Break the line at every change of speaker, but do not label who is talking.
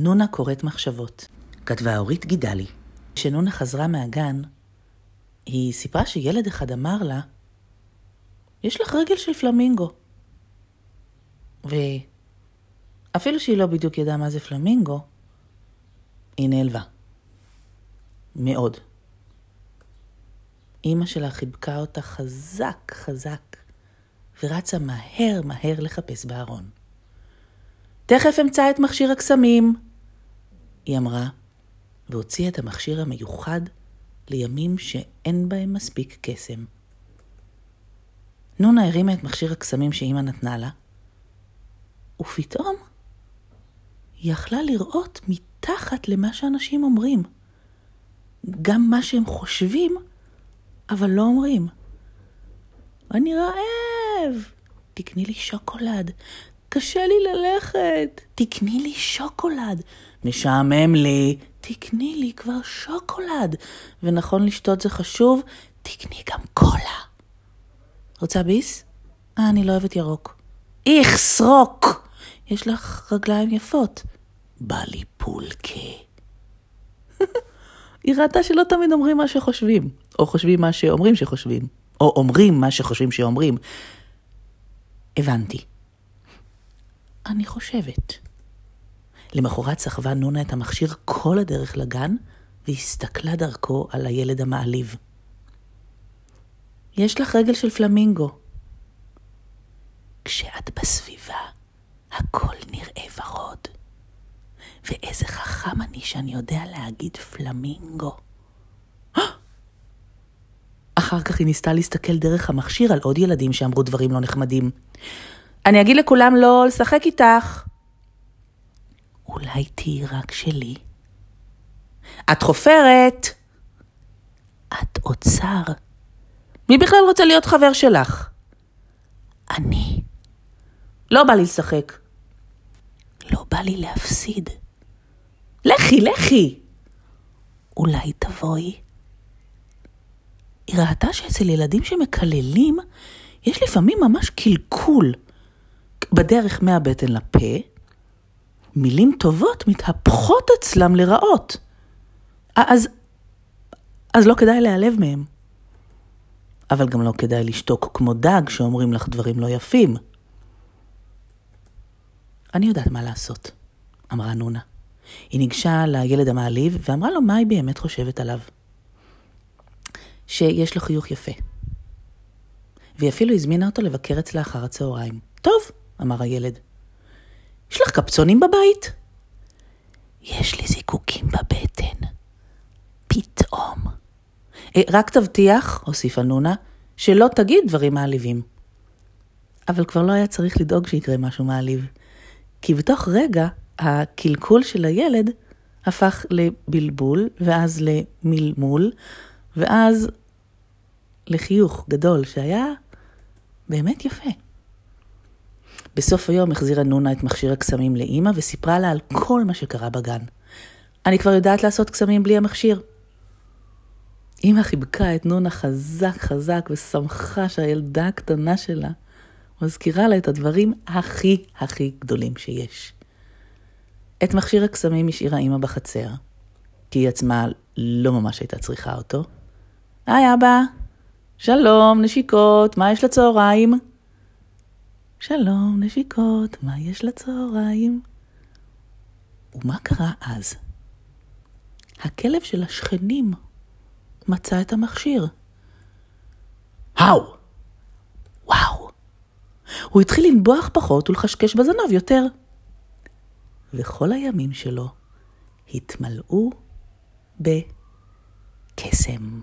נונה קוראת מחשבות. כתבה אורית גידלי. כשנונה חזרה מהגן, היא סיפרה שילד אחד אמר לה, יש לך רגל של פלמינגו. ואפילו שהיא לא בדיוק ידעה מה זה פלמינגו, היא נעלבה. מאוד. אימא שלה חיבקה אותה חזק חזק, ורצה מהר מהר לחפש בארון. תכף אמצא את מכשיר הקסמים, היא אמרה, והוציאה את המכשיר המיוחד לימים שאין בהם מספיק קסם. נונה הרימה את מכשיר הקסמים שאימא נתנה לה, ופתאום היא יכלה לראות מתחת למה שאנשים אומרים. גם מה שהם חושבים, אבל לא אומרים. אני רעב, תקני לי שוקולד. קשה לי ללכת, תקני לי שוקולד. משעמם לי, תקני לי כבר שוקולד. ונכון לשתות זה חשוב, תקני גם קולה. רוצה ביס? אה, אני לא אוהבת ירוק. איך, סרוק! יש לך רגליים יפות. בא לי פולקה. היא ראתה שלא תמיד אומרים מה שחושבים, או חושבים מה שאומרים שחושבים, או אומרים מה שחושבים שאומרים. הבנתי. אני חושבת. למחרת סחבה נונה את המכשיר כל הדרך לגן, והסתכלה דרכו על הילד המעליב. יש לך רגל של פלמינגו. כשאת בסביבה, הכל נראה ורוד. ואיזה חכם אני שאני יודע להגיד פלמינגו. אחר כך היא ניסתה להסתכל דרך המכשיר על עוד ילדים שאמרו דברים לא נחמדים. אני אגיד לכולם לא לשחק איתך. אולי תהיי רק שלי. את חופרת. את אוצר. מי בכלל רוצה להיות חבר שלך? אני. לא בא לי לשחק. לא בא לי להפסיד. לכי, לכי. אולי תבואי. היא ראתה שאצל ילדים שמקללים, יש לפעמים ממש קלקול. בדרך מהבטן לפה, מילים טובות מתהפכות אצלם לרעות. אז, אז לא כדאי להיעלב מהם. אבל גם לא כדאי לשתוק כמו דג שאומרים לך דברים לא יפים. אני יודעת מה לעשות, אמרה נונה. היא ניגשה לילד המעליב ואמרה לו מה היא באמת חושבת עליו. שיש לו חיוך יפה. והיא אפילו הזמינה אותו לבקר אצלה אחר הצהריים. טוב, אמר הילד. יש לך קפצונים בבית? יש לי זיקוקים בבטן. פתאום. אה, רק תבטיח, הוסיפה נונה, שלא תגיד דברים מעליבים. אבל כבר לא היה צריך לדאוג שיקרה משהו מעליב. כי בתוך רגע, הקלקול של הילד הפך לבלבול, ואז למלמול, ואז לחיוך גדול, שהיה באמת יפה. בסוף היום החזירה נונה את מכשיר הקסמים לאימא וסיפרה לה על כל מה שקרה בגן. אני כבר יודעת לעשות קסמים בלי המכשיר. אימא חיבקה את נונה חזק חזק ושמחה שהילדה הקטנה שלה מזכירה לה את הדברים הכי הכי גדולים שיש. את מכשיר הקסמים השאירה אימא בחצר, כי היא עצמה לא ממש הייתה צריכה אותו. היי אבא, שלום, נשיקות, מה יש לצהריים? שלום, נשיקות, מה יש לצהריים? ומה קרה אז? הכלב של השכנים מצא את המכשיר. האו! וואו! הוא התחיל לנבוח פחות ולחשקש בזנב יותר. וכל הימים שלו התמלאו בקסם.